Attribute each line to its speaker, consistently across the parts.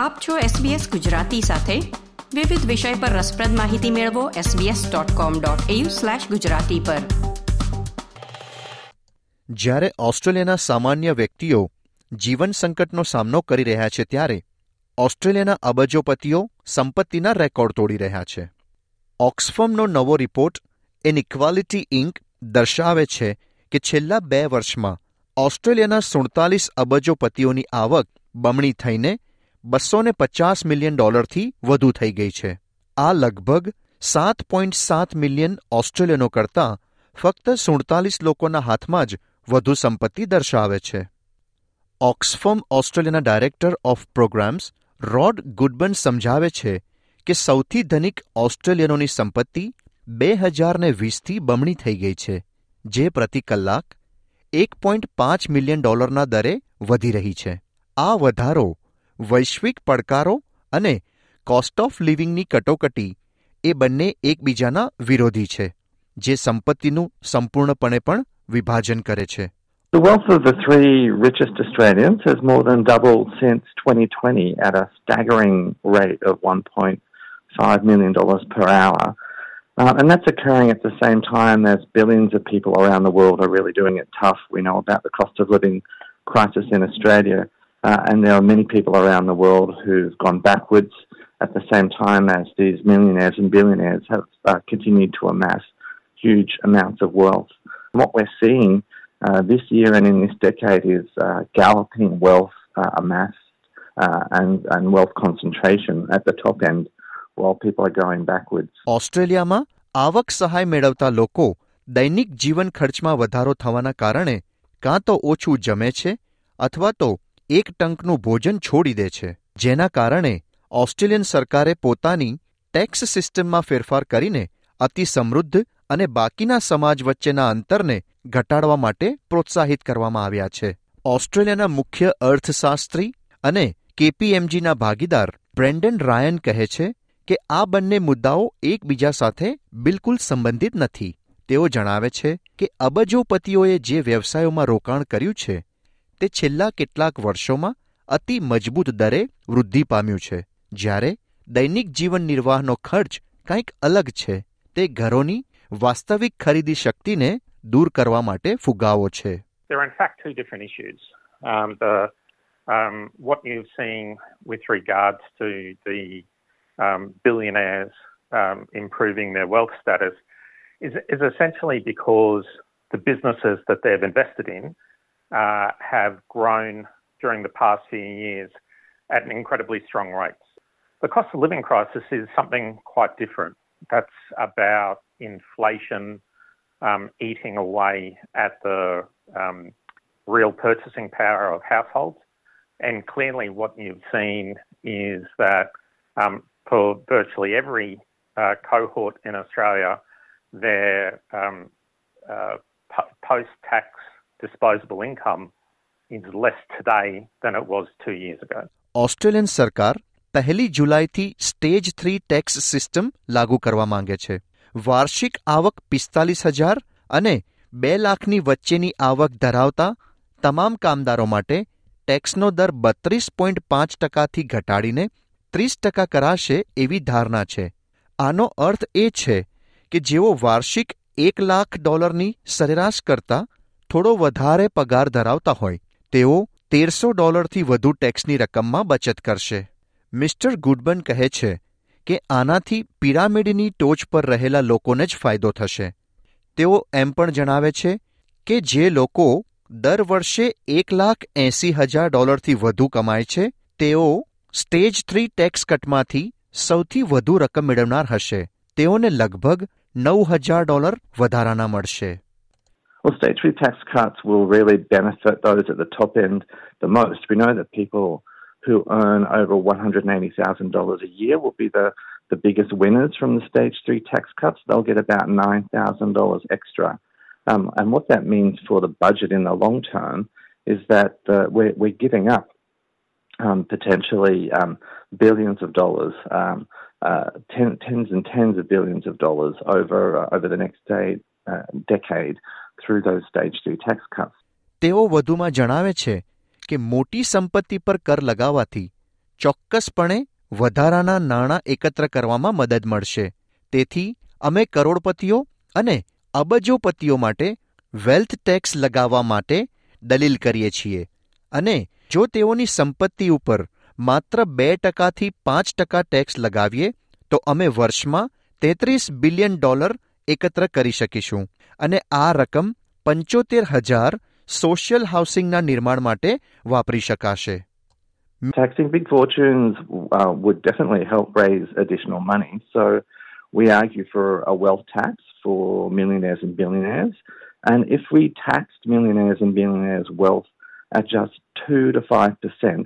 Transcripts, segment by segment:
Speaker 1: આપ છો SBS ગુજરાતી સાથે. વિવિધ વિષય પર રસપ્રદ માહિતી મેળવો sbs.com.au/gujarati પર.
Speaker 2: જ્યારે ઓસ્ટ્રેલિયાના સામાન્ય વ્યક્તિઓ જીવન સંકટનો સામનો કરી રહ્યા છે ત્યારે ઓસ્ટ્રેલિયાના અબજોપતિઓ સંપત્તિના રેકોર્ડ તોડી રહ્યા છે. ઓક્સફર્મનો નવો રિપોર્ટ ઇનઇક્વાલિટી ઇન્ક દર્શાવે છે કે છેલ્લા બે વર્ષમાં ઓસ્ટ્રેલિયાના સુડતાલીસ અબજોપતિઓની આવક બમણી થઈને બસો ને પચાસ મિલિયન ડોલરથી વધુ થઈ ગઈ છે. આ લગભગ સાત પોઈન્ટ સાત મિલિયન ઓસ્ટ્રેલિયનો કરતાં ફક્ત સુડતાલીસ લોકોના હાથમાં જ વધુ સંપત્તિ દર્શાવે છે. ઓક્સફર્મ ઓસ્ટ્રેલિયાના director of programmes Rod Goodbun સમજાવે છે કે સૌથી ધનિક ઓસ્ટ્રેલિયનોની સંપત્તિ બે હજારને વીસથી બમણી થઈ ગઈ છે, જે પ્રતિ કલાક એક પોઈન્ટ પાંચ મિલિયન ડોલરના દરે વધી રહી છે. આ વધારો વૈશ્વિક પડકારો અને કોસ્ટ ઓફ લિવિંગની કટોકટી એ બંને એકબીજાના વિરોધી છે જે સંપત્તિનું સંપૂર્ણપણે પણ વિભાજન કરે છે
Speaker 3: The wealth of the three richest Australians has more than doubled since 2020 at a staggering rate of $1.5 million per hour. Uh, and that's occurring at the same time as billions of people around the world are really doing it tough. We know about the cost of living crisis in Australia, uh, and there are many people around the world who've gone backwards at the same time as these millionaires and billionaires have uh, continued to amass huge amounts of wealth. What we're seeing uh, this year and in this decade is uh, galloping wealth uh, amassed uh, and, and wealth concentration at the top end while people are going backwards.
Speaker 2: ઓસ્ટ્રેલિયામાં આવક સહાય મેળવતા લોકો દૈનિક જીવન ખર્ચમાં વધારો થવાના કારણે કાં તો ઓછું જમે છે અથવા તો એક ટંકનું ભોજન છોડી દે છે, જેના કારણે ઓસ્ટ્રેલિયન સરકારે પોતાની ટેક્સ સિસ્ટમમાં ફેરફાર કરીને અતિ સમૃદ્ધ અને બાકીના સમાજ વચ્ચેના અંતરને ઘટાડવા માટે પ્રોત્સાહિત કરવામાં આવ્યા છે. ઓસ્ટ્રેલિયાના મુખ્ય અર્થશાસ્ત્રી અને કેપીએમજીના ભાગીદાર બ્રેન્ડન રાયન કહે છે કે આ બંને મુદ્દાઓ એકબીજા સાથે બિલકુલ સંબંધિત નથી. તેઓ જણાવે છે કે અબજોપતિઓએ જે વ્યવસાયોમાં રોકાણ કર્યું છે તે છેલ્લા કેટલાક વર્ષોમાં અતિ મજબૂત દરે વૃદ્ધિ પામ્યું છે જ્યારે દૈનિક જીવન નિર્વાહનો ખર્ચ કંઈક અલગ છે તે ઘરોની વાસ્તવિક ખરીદી શક્તિને દૂર કરવા માટે ફુગાવો છે
Speaker 4: There are in fact two different issues. Um, the um, what you've seen with regards to the um, billionaires um, improving their wealth status is, is essentially because the businesses that they've invested in uh, have grown during the past few years at an incredibly strong rates. The cost of living crisis is something quite different. That's about inflation um, eating away at the um, real purchasing power of households. And clearly, what you've seen is that um, for virtually every uh, cohort in Australia, their um, uh, po- post tax disposable income is less today than it was two years ago.
Speaker 2: Australian સરકાર પહેલી જુલાઈથી stage three tax system લાગુ કરવા માંગે છે વાર્ષિક આવક પિસ્તાલીસ હજાર અને બે લાખની વચ્ચેની આવક ધરાવતા તમામ કામદારો માટે ટેક્સનો દર બત્રીસ પોઈન્ટ પાંચ ટકાથી ઘટાડીને ત્રીસ ટકા કરાશે એવી ધારણા છે આનો અર્થ એ છે કે જેઓ વાર્ષિક એક લાખ ડોલરની સરેરાશ કરતા થોડો વધારે પગાર ધરાવતા હોય, તેઓ તેરસો ડોલરથી વધુ ટેક્સની રકમમાં બચત કરશે. મિસ્ટર ગુડબન કહે છે કે આનાથી પિરામિડની ટોચ પર રહેલા લોકોને જ ફાયદો થશે. તેઓ એમ પણ જણાવે છે કે જે લોકો દર વર્ષે એક લાખ એંસી હજાર ડોલરથી વધુ કમાય છે, તેઓ સ્ટેજ થ્રી ટેક્સ કટમાંથી સૌથી વધુ રકમ મેળવનાર હશે. તેઓને લગભગ નવ હજાર ડોલર વધારાના મળશે.
Speaker 3: Well, stage three tax cuts will really benefit those at the top end the most. We know that people who earn over $180,000 a year will be the, the biggest winners from the stage three tax cuts. They'll get about $9,000 extra. Um, and what that means for the budget in the long term is that uh, we're, we're giving up um, potentially um, billions of dollars, um, uh, ten, tens and tens of billions of dollars over uh, over the next day, uh, decade through those stage three tax cuts.
Speaker 2: તેઓ વધુમાં જણાવે છે કે મોટી સંપત્તિ પર કર લગાવવાથી ચોક્કસપણે વધારાના નાણાં એકત્ર કરવામાં મદદ મળશે. તેથી અમે કરોડપતિઓ અને અબજોપતિઓ માટે વેલ્થ ટેક્સ લગાવવા માટે દલીલ કરીએ છીએ. અને જો તેઓની સંપત્તિ ઉપર માત્ર બે ટકાથી પાંચ ટકા ટેક્સ લગાવીએ, તો અમે વર્ષમાં તેત્રીસ બિલિયન ડોલર એકત્ર કરી શકીશું. અને આ રકમ પંચોતેર હજાર સોશિયલ હાઉસિંગના નિર્માણ માટે વાપરી શકાશે
Speaker 3: Taxing big fortunes uh, would definitely help raise additional money. So we argue for a wealth tax for millionaires and billionaires. And if we taxed millionaires and billionaires' wealth at just 2 to 5%,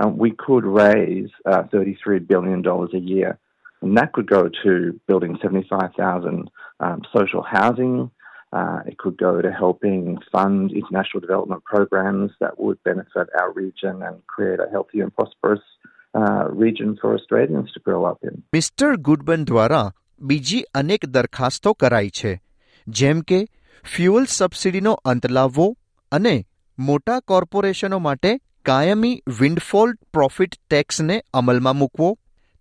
Speaker 3: um, we could raise uh, $33 billion a year. And that could go to building 75,000 um, social housing. Uh, it could go to helping fund international development programs that would benefit our region and create a healthy and prosperous uh, region for Australians to grow up in.
Speaker 2: Mister Goodbun દ્વારા બીજી અનેક દરખાસ્તો કરાઈ છે જેમ કે fuel સબસિડીનો અંત લાવવો અને મોટા કોર્પોરેશનો માટે કાયમી વિન્ડફોલ પ્રોફિટ ટેક્સને અમલમાં મૂકવો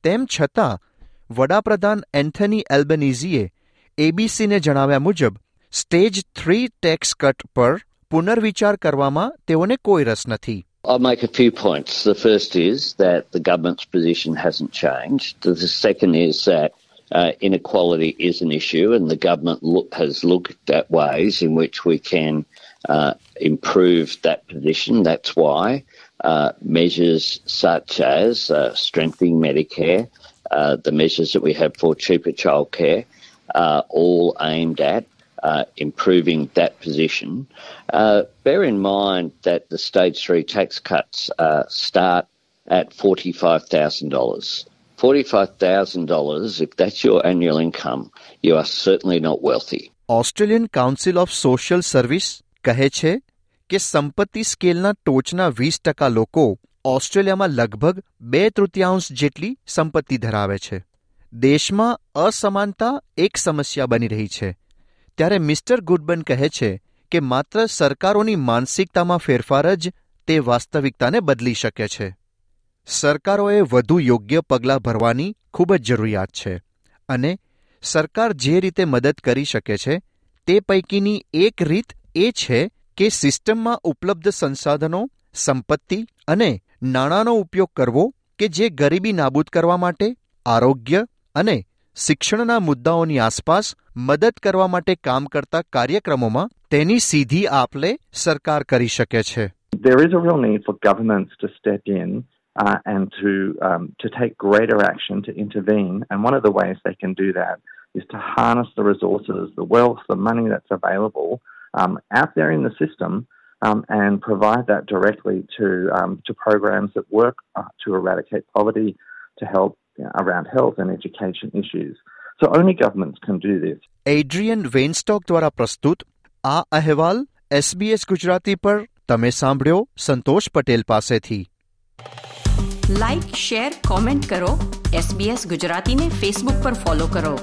Speaker 2: તેમ છતાં વડાપ્રધાન એન્થની એલ્બનીઝીએ એબીસીને જણાવ્યા મુજબ સ્ટેજ થ્રી ટેક્સ કટ પર પુનર્વિચાર કરવામાં તેઓને કોઈ રસ નથી
Speaker 5: I'll make a few points. The first is that the government's position hasn't changed. The second is that uh, inequality is an issue, and the government look, has looked at ways in which we can uh, improve that position. That's why uh, measures such as uh, strengthening Medicare, uh, the measures that we have for cheaper childcare, are all aimed at uh, improving that position. Uh, bear in mind that the stage three tax cuts uh, start at $45,000. $45,000, if that's your annual income, you are certainly not wealthy.
Speaker 2: Australian Council of Social Service કહે છે કે સંપત્તિ સ્કેલના ટોચના વીસ ટકા લોકો ઓસ્ટ્રેલિયામાં લગભગ બે તૃતીયાંશ જેટલી સંપત્તિ ધરાવે છે દેશમાં અસમાનતા એક સમસ્યા બની રહી છે ત્યારે મિસ્ટર ગુડબન કહે છે કે માત્ર સરકારોની માનસિકતામાં ફેરફાર જ તે વાસ્તવિકતાને બદલી શકે છે. સરકારોએ વધુ યોગ્ય પગલાં ભરવાની ખૂબ જ જરૂરિયાત છે અને સરકાર જે રીતે મદદ કરી શકે છે તે પૈકીની એક રીત એ છે કે સિસ્ટમમાં ઉપલબ્ધ સંસાધનો, સંપત્તિ અને નાણાંનો ઉપયોગ કરવો કે જે ગરીબી નાબૂદ કરવા માટે આરોગ્ય અને શિક્ષણના મુદ્દાઓની આસપાસ મદદ કરવા માટે કામ કરતા કાર્યક્રમોમાં તેની સીધી આપલે સરકાર કરી શકે છે
Speaker 3: There is a real need for governments to step in uh, and to um, to take greater action to intervene. And one of the ways they can do that is to harness the resources, the wealth, the money that's available um, out there in the system, um, and provide that directly to um, to programs that work uh, to eradicate poverty, to help you know, around health and education issues. So only governments can do this.
Speaker 2: એડ્રિયન વેઇનસ્ટોક દ્વારા પ્રસ્તુત આ અહેવાલ SBS Gujarati પર તમે સાંભળ્યો સંતોષ પટેલ પાસેથી
Speaker 1: like share comment કરો SBS ગુજરાતીને ફેસબુક પર ફોલો કરો